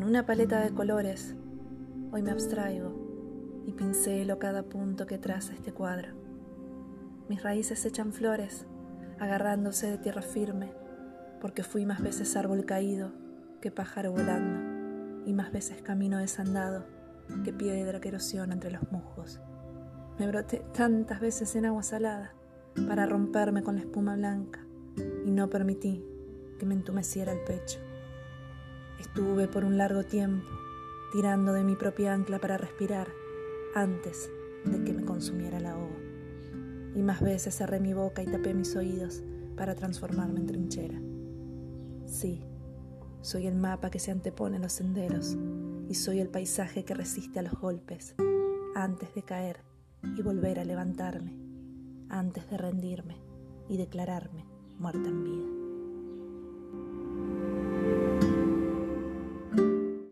una paleta de colores, hoy me abstraigo y pincelo cada punto que traza este cuadro. Mis raíces echan flores, agarrándose de tierra firme, porque fui más veces árbol caído que pájaro volando, y más veces camino desandado que piedra que erosiona entre los musgos. Me broté tantas veces en agua salada para romperme con la espuma blanca y no permití que me entumeciera el pecho. Estuve por un largo tiempo tirando de mi propia ancla para respirar antes de que me consumiera la ahogo. Y más veces cerré mi boca y tapé mis oídos para transformarme en trinchera. Sí, soy el mapa que se antepone en los senderos y soy el paisaje que resiste a los golpes antes de caer y volver a levantarme, antes de rendirme y declararme muerta en vida.